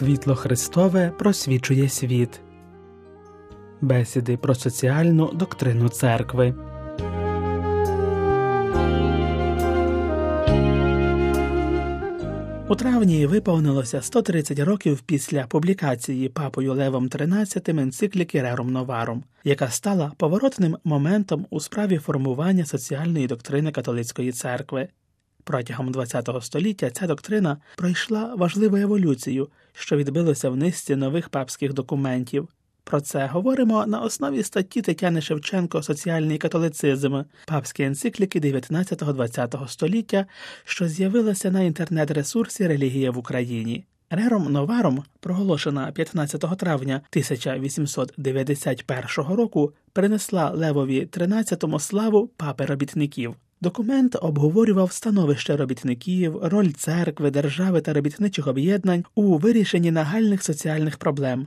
Світло Христове просвічує світ. Бесіди про соціальну доктрину церкви. У травні виповнилося 130 років після публікації папою Левом XIII енцикліки Рерум Новарум, яка стала поворотним моментом у справі формування соціальної доктрини католицької церкви. Протягом ХХ століття ця доктрина пройшла важливу еволюцію, що відбилося в низці нових папських документів. Про це говоримо на основі статті Тетяни Шевченко Соціальний католицизм папські енцикліки 19-20 століття, що з'явилася на інтернет-ресурсі Релігія в Україні. Рером Новаром, проголошена 15 травня 1891 року, принесла Левові XIII славу папи робітників. Документ обговорював становище робітників, роль церкви, держави та робітничих об'єднань у вирішенні нагальних соціальних проблем.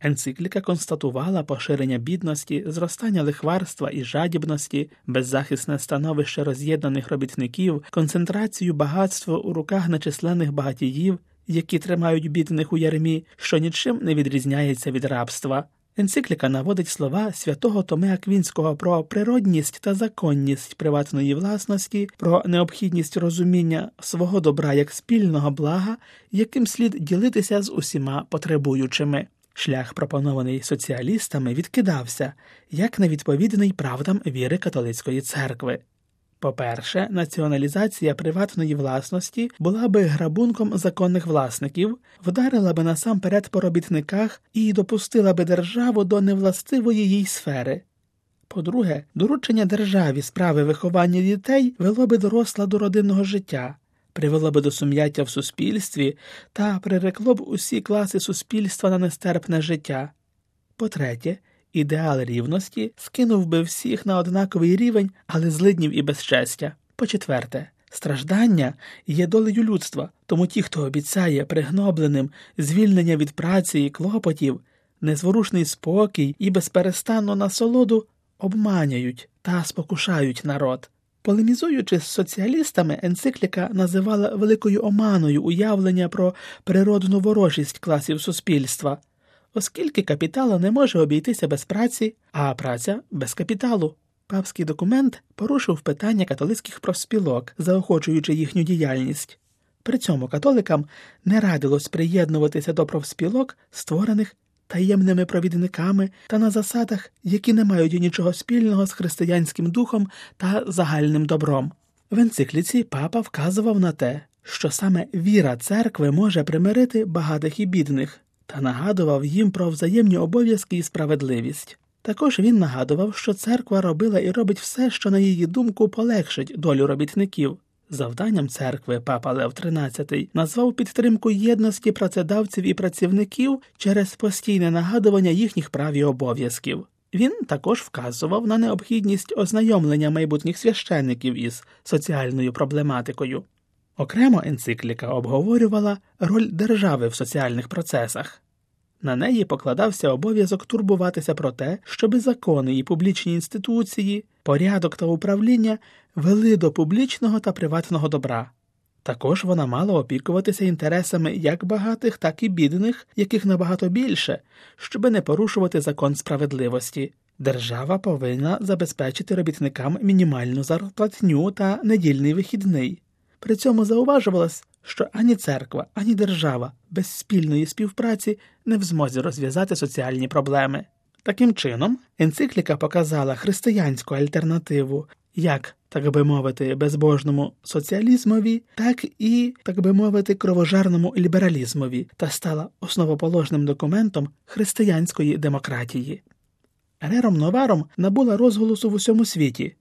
Енцикліка констатувала поширення бідності, зростання лихварства і жадібності, беззахисне становище роз'єднаних робітників, концентрацію багатства у руках нечисленних багатіїв, які тримають бідних у ярмі, що нічим не відрізняється від рабства. Енцикліка наводить слова святого Томе Аквінського про природність та законність приватної власності, про необхідність розуміння свого добра як спільного блага, яким слід ділитися з усіма потребуючими. Шлях, пропонований соціалістами, відкидався як невідповідний правдам віри католицької церкви. По-перше, націоналізація приватної власності була би грабунком законних власників, вдарила би насамперед по робітниках і допустила би державу до невластивої їй сфери. По-друге, доручення державі справи виховання дітей вело би до розкладу родинного життя, привело би до сум'яття в суспільстві та прирекло б усі класи суспільства на нестерпне життя. По третє, Ідеал рівності скинув би всіх на однаковий рівень, але злиднів і безчестя. По четверте, страждання є долею людства, тому ті, хто обіцяє пригнобленим звільнення від праці і клопотів, незворушний спокій і безперестанну насолоду обманюють та спокушають народ. Полемізуючи з соціалістами, енцикліка називала великою оманою уявлення про природну ворожість класів суспільства оскільки капітал не може обійтися без праці, а праця без капіталу. Папський документ порушив питання католицьких профспілок, заохочуючи їхню діяльність. При цьому католикам не радилось приєднуватися до профспілок, створених таємними провідниками та на засадах, які не мають нічого спільного з християнським духом та загальним добром. В енцикліці папа вказував на те, що саме віра церкви може примирити багатих і бідних, та нагадував їм про взаємні обов'язки і справедливість. Також він нагадував, що церква робила і робить все, що, на її думку, полегшить долю робітників. Завданням церкви папа Лев XIII назвав підтримку єдності працедавців і працівників через постійне нагадування їхніх прав і обов'язків. Він також вказував на необхідність ознайомлення майбутніх священників із соціальною проблематикою. Окремо енцикліка обговорювала роль держави в соціальних процесах. На неї покладався обов'язок турбуватися про те, щоби закони і публічні інституції, порядок та управління вели до публічного та приватного добра. Також вона мала опікуватися інтересами як багатих, так і бідних, яких набагато більше, щоби не порушувати закон справедливості. Держава повинна забезпечити робітникам мінімальну зарплатню та недільний вихідний. При цьому зауважувалось, що ані церква, ані держава без спільної співпраці не в змозі розв'язати соціальні проблеми. Таким чином, енцикліка показала християнську альтернативу як, так би мовити, безбожному соціалізмові, так і, так би мовити, кровожарному лібералізмові та стала основоположним документом християнської демократії. Рером Новаром набула розголосу в усьому світі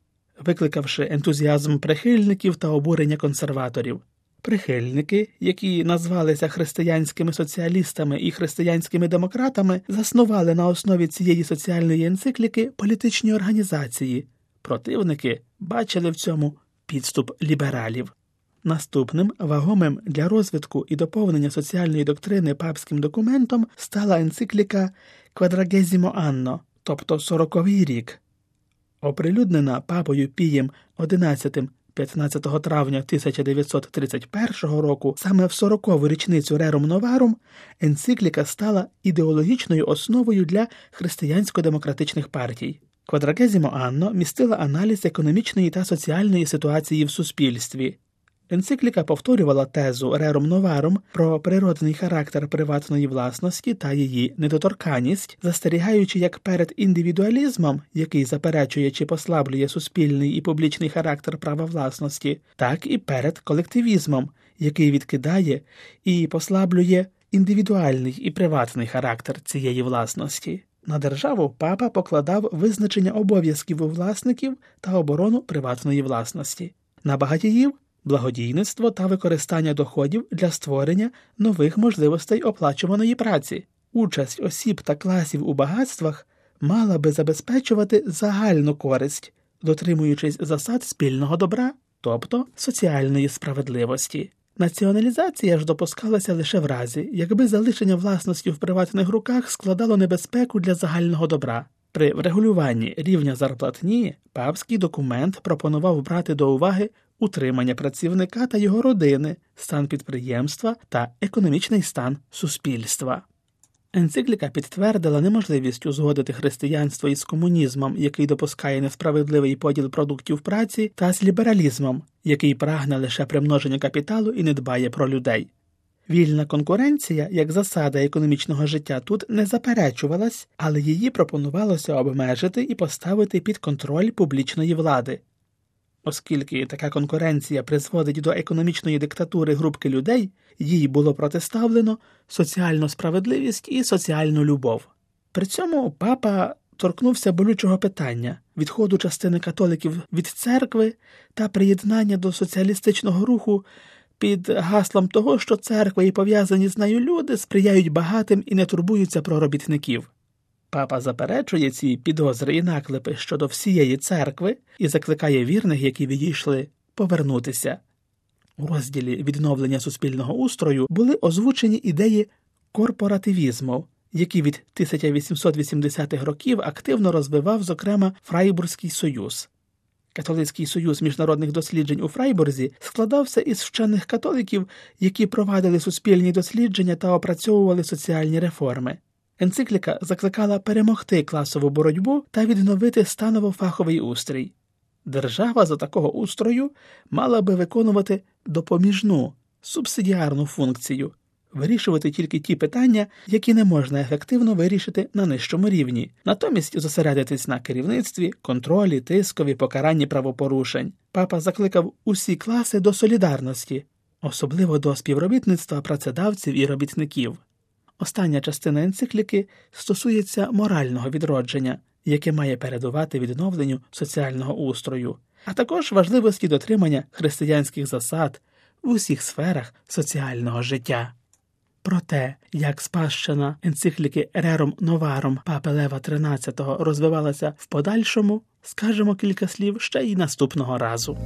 викликавши ентузіазм прихильників та обурення консерваторів. Прихильники, які назвалися християнськими соціалістами і християнськими демократами, заснували на основі цієї соціальної енцикліки політичні організації. Противники бачили в цьому підступ лібералів. Наступним вагомим для розвитку і доповнення соціальної доктрини папським документом стала енцикліка Квадрагезімо Анно, тобто сороковий рік оприлюднена папою Пієм XI 15 травня 1931 року, саме в 40-ву річницю Рерум Новарум, енцикліка стала ідеологічною основою для християнсько-демократичних партій. Квадрагезімо Анно містила аналіз економічної та соціальної ситуації в суспільстві. Енцикліка повторювала тезу Рерум Новарум про природний характер приватної власності та її недоторканність, застерігаючи як перед індивідуалізмом, який заперечує чи послаблює суспільний і публічний характер права власності, так і перед колективізмом, який відкидає і послаблює індивідуальний і приватний характер цієї власності. На державу папа покладав визначення обов'язків власників та оборону приватної власності, на багатіїв благодійництво та використання доходів для створення нових можливостей оплачуваної праці. Участь осіб та класів у багатствах мала би забезпечувати загальну користь, дотримуючись засад спільного добра, тобто соціальної справедливості. Націоналізація ж допускалася лише в разі, якби залишення власності в приватних руках складало небезпеку для загального добра. При врегулюванні рівня зарплатні папський документ пропонував брати до уваги утримання працівника та його родини, стан підприємства та економічний стан суспільства. Енцикліка підтвердила неможливість узгодити християнство із комунізмом, який допускає несправедливий поділ продуктів праці, та з лібералізмом, який прагне лише примноження капіталу і не дбає про людей. Вільна конкуренція, як засада економічного життя, тут не заперечувалась, але її пропонувалося обмежити і поставити під контроль публічної влади. Оскільки така конкуренція призводить до економічної диктатури групки людей, їй було протиставлено соціальну справедливість і соціальну любов. При цьому папа торкнувся болючого питання відходу частини католиків від церкви та приєднання до соціалістичного руху під гаслом того, що церква і пов'язані з нею люди сприяють багатим і не турбуються про робітників. Папа заперечує ці підозри і наклепи щодо всієї церкви і закликає вірних, які відійшли, повернутися. У розділі відновлення суспільного устрою були озвучені ідеї корпоративізму, які від 1880-х років активно розвивав, зокрема, Фрайбурзький союз. Католицький союз міжнародних досліджень у Фрайбурзі складався із вчених католиків, які провадили суспільні дослідження та опрацьовували соціальні реформи. Енцикліка закликала перемогти класову боротьбу та відновити станово-фаховий устрій. Держава за такого устрою мала би виконувати допоміжну субсидіарну функцію, вирішувати тільки ті питання, які не можна ефективно вирішити на нижчому рівні, натомість зосередитись на керівництві, контролі, тискові, покаранні правопорушень. Папа закликав усі класи до солідарності, особливо до співробітництва працедавців і робітників. Остання частина енцикліки стосується морального відродження, яке має передувати відновленню соціального устрою, а також важливості дотримання християнських засад в усіх сферах соціального життя. Про те, як спадщина енцикліки Рером Новаром Папи Лева XIII розвивалася в подальшому, скажемо кілька слів ще й наступного разу.